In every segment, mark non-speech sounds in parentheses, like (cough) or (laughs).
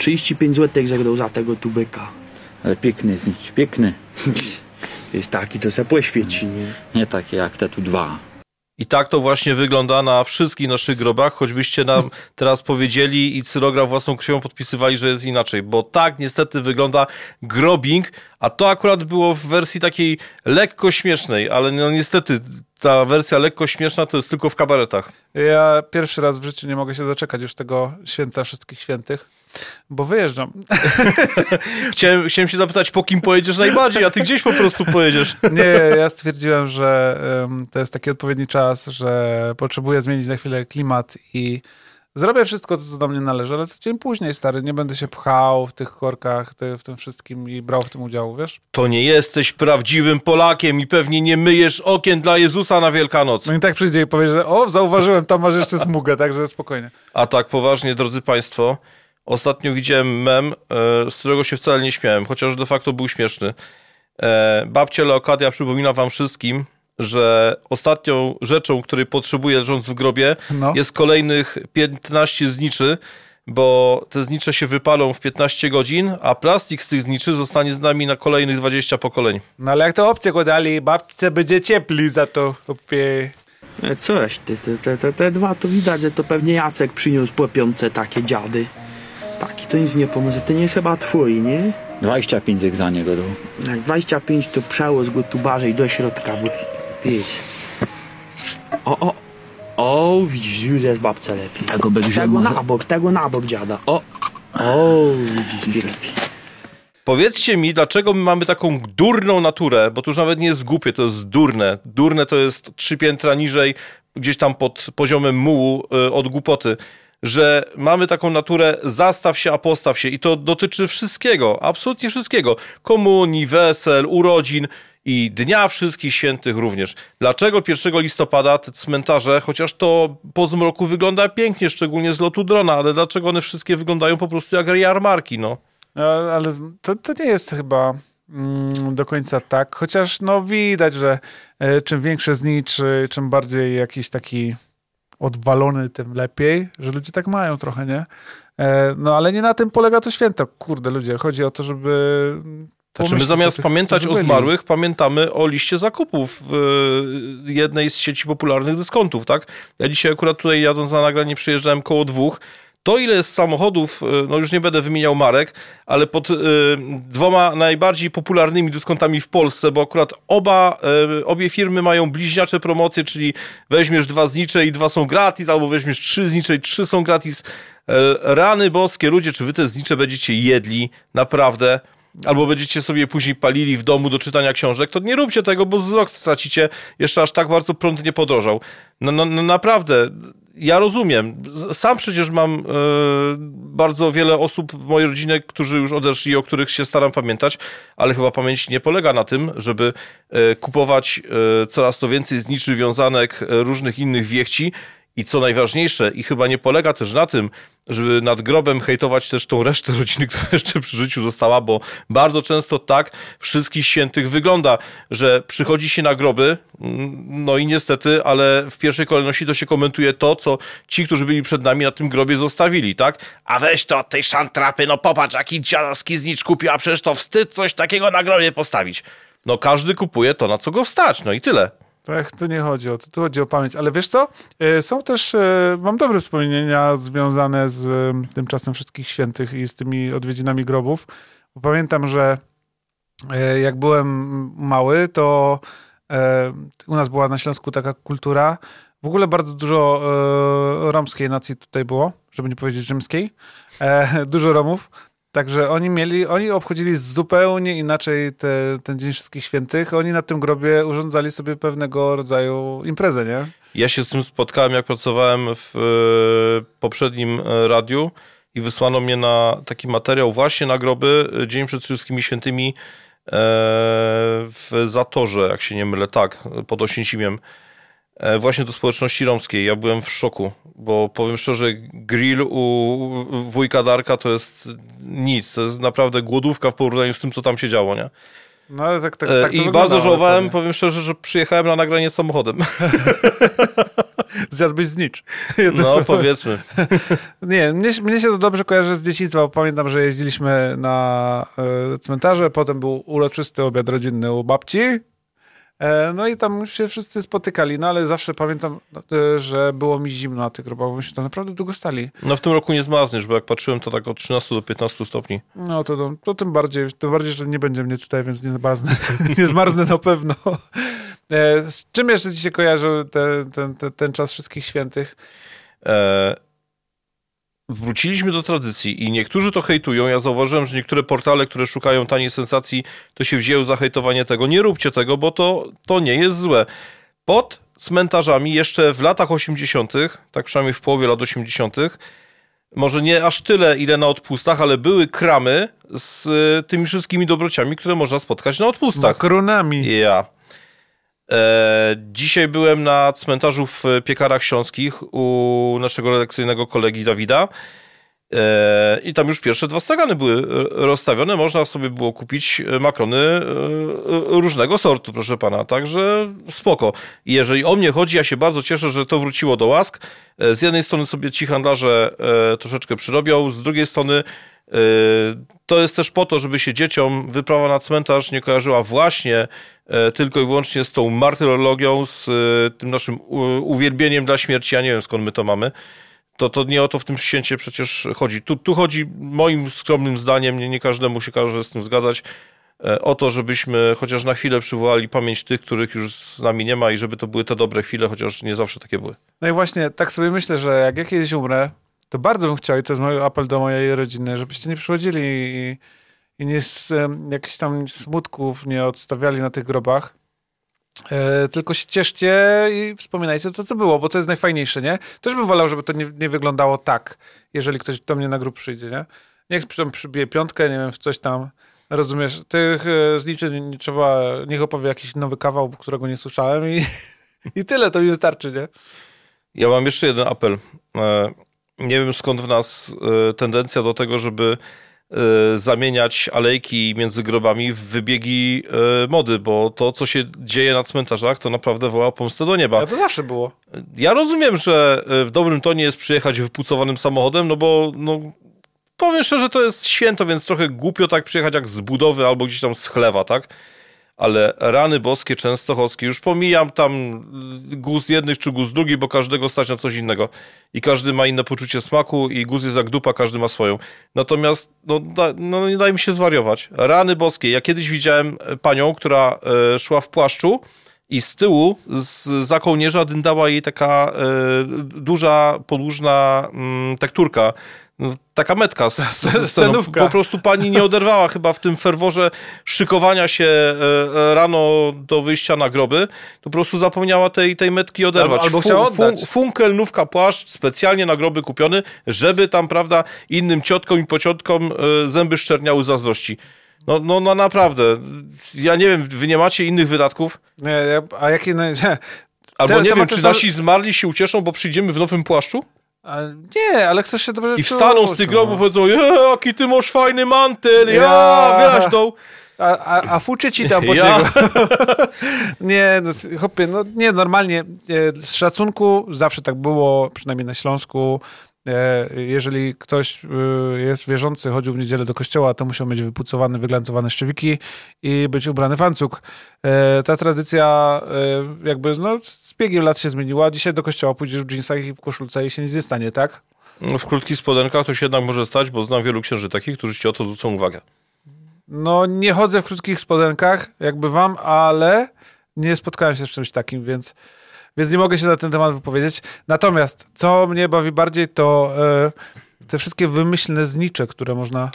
35 zł zerdą za tego tubeka. Ale piękny znicz, piękny. (laughs) Jest taki, to se poświeci, nie? Nie takie jak te tu dwa. I tak to właśnie wygląda na wszystkich naszych grobach, choćbyście nam (laughs) teraz powiedzieli i cyrograf własną krwią podpisywali, że jest inaczej, bo tak niestety wygląda grobing, a to akurat było w wersji takiej lekko śmiesznej, ale no niestety ta wersja lekko śmieszna to jest tylko w kabaretach. Ja pierwszy raz w życiu nie mogę się doczekać już tego święta wszystkich świętych, bo wyjeżdżam. (laughs) Chciałem, chciałem się zapytać, po kim pojedziesz najbardziej, a ty gdzieś po prostu pojedziesz. (laughs) Nie, ja stwierdziłem, że um, to jest taki odpowiedni czas, że potrzebuję zmienić na chwilę klimat i zrobię wszystko, co do mnie należy, ale to dzień później, stary, nie będę się pchał w tych korkach, ty, w tym wszystkim i brał w tym udział, wiesz? To nie jesteś prawdziwym Polakiem i pewnie nie myjesz okien dla Jezusa na Wielkanoc. No i tak przyjdzie i powie, że o, zauważyłem, tam masz jeszcze smugę, także spokojnie. A tak poważnie, drodzy Państwo, ostatnio widziałem mem, e, z którego się wcale nie śmiałem, chociaż de facto był śmieszny. E, babcia Leokadia przypomina wam wszystkim, że ostatnią rzeczą, której potrzebuje leżąc w grobie, No. jest kolejnych 15 zniczy, bo te znicze się wypalą w 15 godzin, a plastik z tych zniczy zostanie z nami na kolejnych 20 pokoleń. No ale jak to obcy go dali, babce będzie ciepli za to, opie. E, Coś ty, te, te, te, te dwa to widać, że to pewnie Jacek przyniósł po piątce takie dziady. Taki to nic nie pomoże, to nie jest chyba twój, nie? 25 zek za niego dał. Jak 25 to przełóż go tu bardziej do środka, bo wiesz. O, o, o, widzisz, już jest babce lepiej. Tego Tego na bok, tego na bok dziada. O, o, widzisz, pięknie. Powiedzcie mi, dlaczego my mamy taką durną naturę, bo to już nawet nie jest głupie, to jest durne. Durne to jest trzy piętra niżej, gdzieś tam pod poziomem mułu y, od głupoty, że mamy taką naturę zastaw się, a postaw się i to dotyczy wszystkiego, absolutnie wszystkiego. Komunii, wesel, urodzin i Dnia Wszystkich Świętych również. Dlaczego 1 listopada te cmentarze, chociaż to po zmroku wygląda pięknie, szczególnie z lotu drona, ale dlaczego one wszystkie wyglądają po prostu jak jarmarki, no? No, ale to, to nie jest chyba mm, do końca tak, chociaż no widać, że e, czym większe znicz, e, czym bardziej jakiś taki odwalony, tym lepiej, że ludzie tak mają trochę, nie? E, no ale nie na tym polega to święto. Kurde, ludzie, chodzi o to, żeby Znaczy my zamiast tych, pamiętać o zmarłych, pamiętamy o liście zakupów w y, jednej z sieci popularnych dyskontów, tak? Ja dzisiaj akurat tutaj jadąc na nagranie przyjeżdżałem koło dwóch. To ile jest samochodów, y, no już nie będę wymieniał marek, ale pod y, dwoma najbardziej popularnymi dyskontami w Polsce, bo akurat oba, y, obie firmy mają bliźniacze promocje, czyli weźmiesz dwa znicze i dwa są gratis, albo weźmiesz trzy znicze i trzy są gratis. E, Rany boskie, ludzie, czy wy te znicze będziecie jedli? Naprawdę? Albo będziecie sobie później palili w domu do czytania książek, to nie róbcie tego, bo wzrok stracicie jeszcze aż tak bardzo prąd nie podrożał. No, no, no naprawdę, ja rozumiem. Sam przecież mam e, bardzo wiele osób w mojej rodzinie, którzy już odeszli, o których się staram pamiętać, ale chyba pamięć nie polega na tym, żeby e, kupować e, coraz to więcej zniczy, wiązanek, różnych innych wiechci, i co najważniejsze, i chyba nie polega też na tym, żeby nad grobem hejtować też tą resztę rodziny, (laughs) która jeszcze przy życiu została, bo bardzo często tak wszystkich świętych wygląda, że przychodzi się na groby, mm, no i niestety, ale w pierwszej kolejności to się komentuje to, co ci, którzy byli przed nami na tym grobie zostawili, tak? A weź to od tej szantrapy, no popatrz, jaki dziadowski znicz kupił, a przecież to wstyd coś takiego na grobie postawić. No każdy kupuje to, na co go wstać, no i tyle. Tak, tu nie chodzi o to, tu chodzi o pamięć. Ale wiesz co? E, Są też, e, mam dobre wspomnienia związane z e, tym czasem wszystkich świętych i z tymi odwiedzinami grobów. Pamiętam, że jak byłem mały, to u nas była na Śląsku taka kultura. W ogóle bardzo dużo romskiej nacji tutaj było, żeby nie powiedzieć rzymskiej. (laughs) Dużo Romów. Także oni mieli, oni obchodzili zupełnie inaczej te, ten Dzień Wszystkich Świętych. Oni na tym grobie urządzali sobie pewnego rodzaju imprezę, nie? Ja się z tym spotkałem, jak pracowałem w e, poprzednim e, radiu i wysłano mnie na taki materiał właśnie na groby e, Dzień przed Wszystkimi Świętymi w Zatorze, jak się nie mylę, tak, pod Oświęcimiem. E, Właśnie do społeczności romskiej. Ja byłem w szoku, bo powiem szczerze, grill u wujka Darka to jest nic. To jest naprawdę głodówka w porównaniu z tym, co tam się działo, nie? No ale tak, tak, E, tak I bardzo żałowałem, powiem szczerze, że przyjechałem na nagranie samochodem. (laughs) Zjadłbyś znicz. (laughs) No, powiedzmy. (laughs) Nie, mnie, mnie się to dobrze kojarzy z dzieciństwa, bo pamiętam, że jeździliśmy na e, cmentarze, potem był uroczysty obiad rodzinny u babci, no i tam się wszyscy spotykali, no ale zawsze pamiętam, e, że było mi zimno na tych grobach, bo myśmy tam naprawdę długo stali. No w tym roku nie zmarzniesz, bo jak patrzyłem, to tak od 13 do 15 stopni. No to, to, to tym bardziej, tym bardziej, że nie będzie mnie tutaj, więc nie zmarznę, (laughs) nie zmarznę na pewno. E, z czym jeszcze ci się kojarzy ten, ten, ten, ten czas wszystkich świętych? E, wróciliśmy do tradycji i niektórzy to hejtują. Ja zauważyłem, że niektóre portale, które szukają taniej sensacji, to się wzięły za hejtowanie tego. Nie róbcie tego, bo to, to nie jest złe. Pod cmentarzami jeszcze w latach 80., tak przynajmniej w połowie lat 80., może nie aż tyle, ile na odpustach, ale były kramy z e, tymi wszystkimi dobrociami, które można spotkać na odpustach. Makaronami. Ja. E, dzisiaj byłem na cmentarzu w Piekarach Śląskich u naszego redakcyjnego kolegi Dawida. E, I tam już pierwsze dwa stragany były e, rozstawione. Można sobie było kupić e, makrony różnego sortu, proszę pana. Także spoko. Jeżeli o mnie chodzi, ja się bardzo cieszę, że to wróciło do łask. Z jednej strony sobie ci handlarze troszeczkę przyrobią, z drugiej strony to jest też po to, żeby się dzieciom wyprawa na cmentarz nie kojarzyła właśnie tylko i wyłącznie z tą martyrologią, z tym naszym uwielbieniem dla śmierci. Ja nie wiem skąd my to mamy. To, to nie o to w tym święcie przecież chodzi. Tu, tu chodzi moim skromnym zdaniem, nie, nie każdemu się każe z tym zgadzać, e, o to, żebyśmy chociaż na chwilę przywołali pamięć tych, których już z nami nie ma i żeby to były te dobre chwile, chociaż nie zawsze takie były. No i właśnie tak sobie myślę, że jak ja kiedyś umrę, to bardzo bym chciał, i to jest mój apel do mojej rodziny, żebyście nie przychodzili i, i nie z jakichś tam smutków nie odstawiali na tych grobach. E, tylko się cieszcie i wspominajcie to, co było, bo to jest najfajniejsze, nie? Też bym wolał, żeby to nie, nie wyglądało tak, jeżeli ktoś do mnie na grób przyjdzie, nie? Niech przybije piątkę, nie wiem, w coś tam, rozumiesz? Tych e, zliczeń nie, trzeba, niech opowie jakiś nowy kawał, którego nie słyszałem i, (laughs) i tyle, to mi wystarczy, nie? Ja mam jeszcze jeden apel. E, Nie wiem skąd w nas tendencja do tego, żeby zamieniać alejki między grobami w wybiegi e, mody, bo to, co się dzieje na cmentarzach, to naprawdę woła pomstę do nieba. A to zawsze było. Ja rozumiem, że e, w dobrym tonie jest przyjechać wypucowanym samochodem, no bo no, powiem szczerze, to jest święto, więc trochę głupio tak przyjechać jak z budowy albo gdzieś tam z chlewa, tak? Ale rany boskie częstochowskie, już pomijam tam guz jednych czy guz drugich, bo każdego stać na coś innego. I każdy ma inne poczucie smaku i guz jest jak dupa, każdy ma swoją. Natomiast, no, da, no nie daj mi się zwariować. Rany boskie. Ja kiedyś widziałem panią, która e, szła w płaszczu i z tyłu, z, za kołnierza dyndała jej taka e, duża, podłużna mm, tekturka. Taka metka z, z, (laughs) sceną. Scenówka. Po prostu pani nie oderwała chyba w tym ferworze szykowania się e, e, rano do wyjścia na groby. To po prostu zapomniała tej, tej metki oderwać. Albo- albo chciała oddać. funkel, nówka, płaszcz specjalnie na groby kupiony, żeby tam, prawda, innym ciotkom i pociotkom zęby szczerniały zazdrości. No, no, no naprawdę. Ja nie wiem, wy nie macie innych wydatków? Nie, a jakie... No, nie, (laughs) Albo Te- nie wiem, czy nasi zmarli się ucieszą, bo przyjdziemy w nowym płaszczu? a, nie, ale chcesz się dobrze I wstaną z tych czuć, grobów i no. powiedzą, "Je, jaki ty masz fajny mantel, ja, Ja. wyraź tą. A, a, a fuczy ci tam pod (laughs) Ja. niego. (laughs) nie, no, chopie, no nie, normalnie e, z szacunku zawsze tak było, przynajmniej na Śląsku. E, jeżeli ktoś e, jest wierzący, chodził w niedzielę do kościoła, to musiał mieć wypucowane, wyglancowane szczewiki i być ubrany w ancuk. E, ta tradycja jakby no, z biegiem lat się zmieniła. Dzisiaj do kościoła pójdziesz w dżinsach i w koszulce i się nic nie stanie, tak? W krótkich spodenkach to się jednak może stać, bo znam wielu księży takich, którzy ci o to zwrócą uwagę. No, nie chodzę w krótkich spodenkach, jak bywam, ale nie spotkałem się z czymś takim, więc, więc nie mogę się na ten temat wypowiedzieć. Natomiast, co mnie bawi bardziej, to e, te wszystkie wymyślne znicze, które można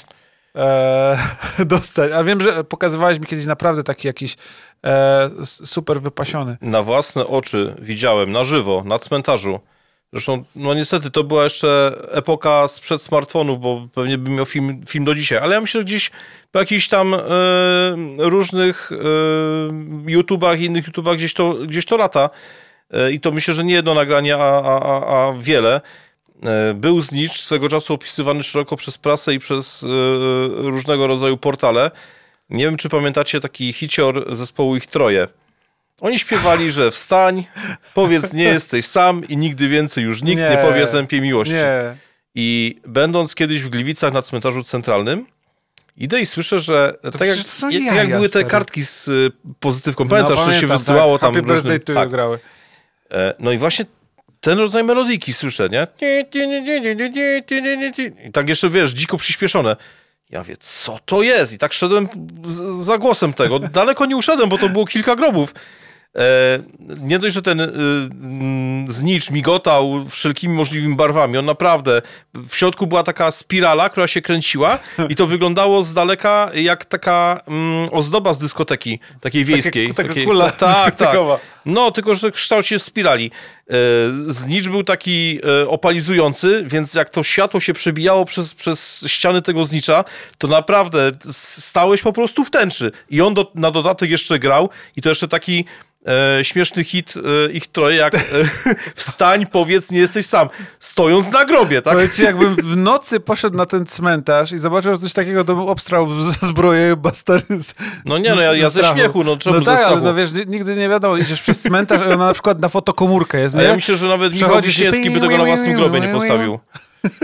e, (laughs) dostać. A wiem, że pokazywałeś mi kiedyś naprawdę taki jakiś e, super wypasiony. Na własne oczy widziałem, na żywo, na cmentarzu. Zresztą, no niestety, to była jeszcze epoka sprzed smartfonów, bo pewnie bym miał film, film do dzisiaj. Ale ja myślę, że gdzieś po jakichś tam e, różnych e, YouTubach i innych YouTubach gdzieś to, gdzieś to lata. E, I to myślę, że nie jedno nagranie, a, a, a, wiele. E, Był znicz swego czasu opisywany szeroko przez prasę i przez e, różnego rodzaju portale. Nie wiem, czy pamiętacie taki hicior zespołu Ich Troje. Oni śpiewali, że wstań, powiedz nie jesteś sam i nigdy więcej już nikt nie, Nie. powie zępie miłości. Nie. I będąc kiedyś w Gliwicach na cmentarzu centralnym, idę i słyszę, że tak jak, to tak jaja, jak były te kartki z pozytywką, pamiętasz, że się pamiętam, wysyłało tak. tam Happy różnym... To tak. grały. E, No i właśnie ten rodzaj melodyjki słyszę, nie? I tak jeszcze, wiesz, dziko przyspieszone. Ja wie, co to jest? I tak szedłem za głosem tego. Daleko nie uszedłem, bo to było kilka grobów. E, nie dość, że ten mm, znicz migotał wszelkimi możliwymi barwami. On naprawdę, w środku była taka spirala, która się kręciła i to wyglądało z daleka jak taka mm, ozdoba z dyskoteki, takiej wiejskiej. taka Takiej- kula tak, tak. No, tylko że w kształcie spirali. E, Znicz był taki e, opalizujący, więc jak to światło się przebijało przez, przez ściany tego znicza, to naprawdę stałeś po prostu w tęczy. I on do, na dodatek jeszcze grał i to jeszcze taki e, śmieszny hit e, ich troje, jak e, (laughs) wstań, powiedz, nie jesteś sam, stojąc na grobie, tak? Powiem ci, jakbym w nocy poszedł na ten cmentarz i zobaczył coś takiego, to bym obstrał ze (laughs) zbroję bastary z, No nie, no ja, ja ze śmiechu, no czemu no ze tak, ale strachu? no wiesz, ni- nigdy nie wiadomo, idziesz przez cmentarz, a ona na przykład na fotokomórkę jest, A nie? ja myślę, że nawet Michał Wiśniewski by tego na własnym grobie nie postawił.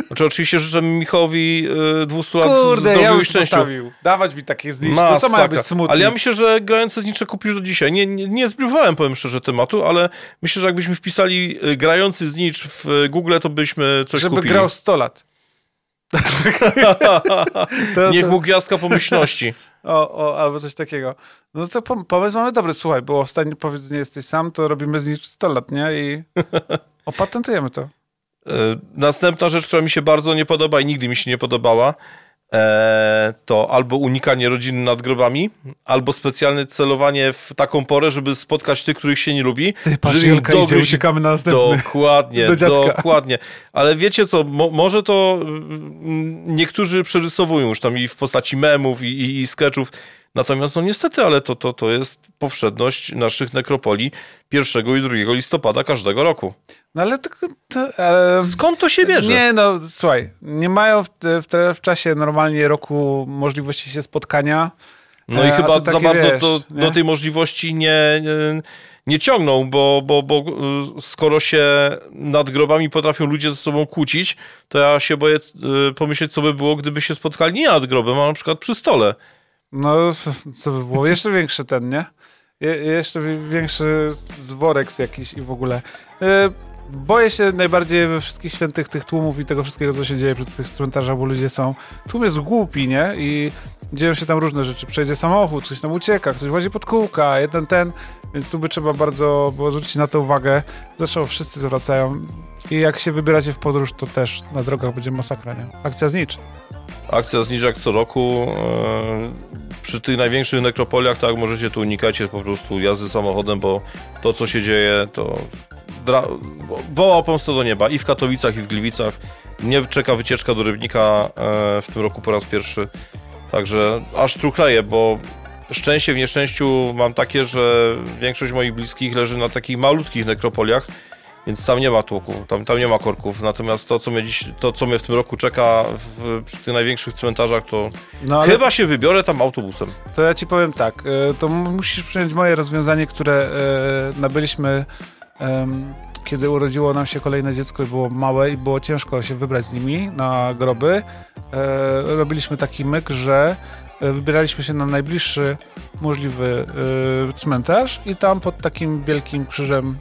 Znaczy oczywiście życzę Michałowi y, 200 lat Kurde, zdrowiu ja i już szczęściu. postawił. Dawać mi takie zniszczenie. To co ma być smutne? Ale ja myślę, że grające znicze kupisz do dzisiaj. Nie, nie, nie zbliżałem, powiem szczerze, tematu, ale myślę, że jakbyśmy wpisali y, grający znicz w y, Google, to byśmy coś Żeby kupili. grał 100 lat. (laughs) to, Niech mu gwiazdka pomyślności. o, o, albo coś takiego. No to pom- pomysł mamy dobry. Słuchaj, było wstanie, powiedz, nie jesteś sam, to robimy znicz 100 lat, nie? I (laughs) opatentujemy to. E, Następna rzecz, która mi się bardzo nie podoba i nigdy mi się nie podobała, to albo unikanie rodziny nad grobami, albo specjalne celowanie w taką porę, żeby spotkać tych, których się nie lubi. Ty, patrz, żeby im Jolka idzie, dogryźć- uciekamy na następny. Dokładnie, (laughs) Do dokładnie. Ale wiecie co, mo, może to mm, niektórzy przerysowują już tam i w postaci memów i, i, i sketchów, natomiast no niestety, ale to, to, to jest powszedność naszych nekropolii 1 i 2 listopada każdego roku. No ale to... to e, Skąd to się bierze? Nie, no słuchaj, nie mają w, w, w czasie normalnie roku możliwości się spotkania. No i E, chyba za bardzo wiesz, do, do tej możliwości nie, nie, nie ciągną, bo, bo, bo y, skoro się nad grobami potrafią ludzie ze sobą kłócić, to ja się boję y, pomyśleć, co by było, gdyby się spotkali nie nad grobem, a na przykład przy stole. No, co by było? Jeszcze większy ten, nie? Je, jeszcze wi- większy zworek jakiś i w ogóle. E, boję się najbardziej we wszystkich świętych tych tłumów i tego wszystkiego, co się dzieje przy tych cmentarzach, bo ludzie są... Tłum jest głupi, nie? I dzieją się tam różne rzeczy. Przejedzie samochód, ktoś tam ucieka, ktoś łazi pod kółka, jeden ten. Więc tu by trzeba bardzo było zwrócić na to uwagę. Zresztą wszyscy zwracają. I jak się wybieracie w podróż, to też na drogach będzie masakra, nie? Akcja znicz. Akcja zniżek co roku. e, Przy tych największych nekropoliach, tak, możecie tu unikać jest po prostu jazdy samochodem, bo to, co się dzieje, to dra... woła o pomstę do nieba i w Katowicach, i w Gliwicach. Mnie czeka wycieczka do Rybnika e, w tym roku po raz pierwszy. Także aż truchleję, bo szczęście w nieszczęściu mam takie, że większość moich bliskich leży na takich malutkich nekropoliach, więc tam nie ma tłuku, tam, tam nie ma korków. Natomiast to, co mnie, dziś, to, co mnie w tym roku czeka w, przy tych największych cmentarzach, to No, chyba się wybiorę tam autobusem. To ja ci powiem tak, e, to musisz przyjąć moje rozwiązanie, które e, nabyliśmy, kiedy urodziło nam się kolejne dziecko i było małe i było ciężko się wybrać z nimi na groby. E, robiliśmy taki myk, że wybieraliśmy się na najbliższy możliwy e, cmentarz i tam pod takim wielkim krzyżem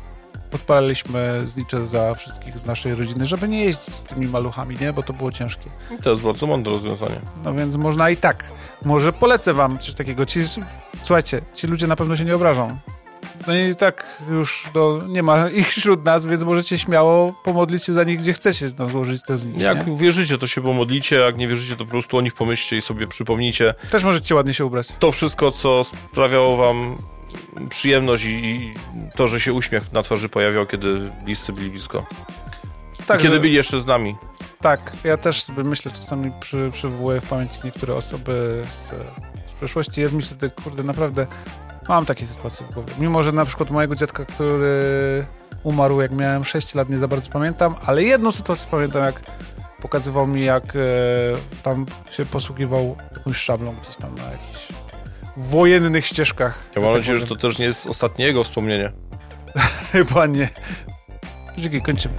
odpalaliśmy znicze za wszystkich z naszej rodziny, żeby nie jeździć z tymi maluchami, nie? Bo to było ciężkie. To jest bardzo mądre rozwiązanie. No więc można i tak. Może polecę wam coś takiego. Ci, słuchajcie, ci ludzie na pewno się nie obrażą. No i tak już no, nie ma (laughs) ich wśród nas, więc możecie śmiało pomodlić się za nich, gdzie chcecie no, złożyć te znicze. Jak nie? wierzycie, to się pomodlicie, jak nie wierzycie, to po prostu o nich pomyślcie i sobie przypomnijcie Też możecie ładnie się ubrać. to wszystko, co sprawiało wam przyjemność i, to, że się uśmiech na twarzy pojawiał, kiedy bliscy byli blisko. Tak, I kiedy że- byli jeszcze z nami. tak, ja też sobie myślę, czasami przy, przywołuję w pamięci niektóre osoby z, z przeszłości. Jest mi wtedy, kurde, naprawdę mam takie sytuacje w głowie. Mimo, że na przykład mojego dziadka, który umarł jak miałem 6 lat, nie za bardzo pamiętam, ale jedną sytuację pamiętam, jak pokazywał mi, jak e, tam się posługiwał jakąś szablą gdzieś tam na jakiś wojennych ścieżkach. Ja mam tak nadzieję, że to też nie jest ostatnie jego wspomnienie. (laughs) Chyba nie. Dzięki, kończymy.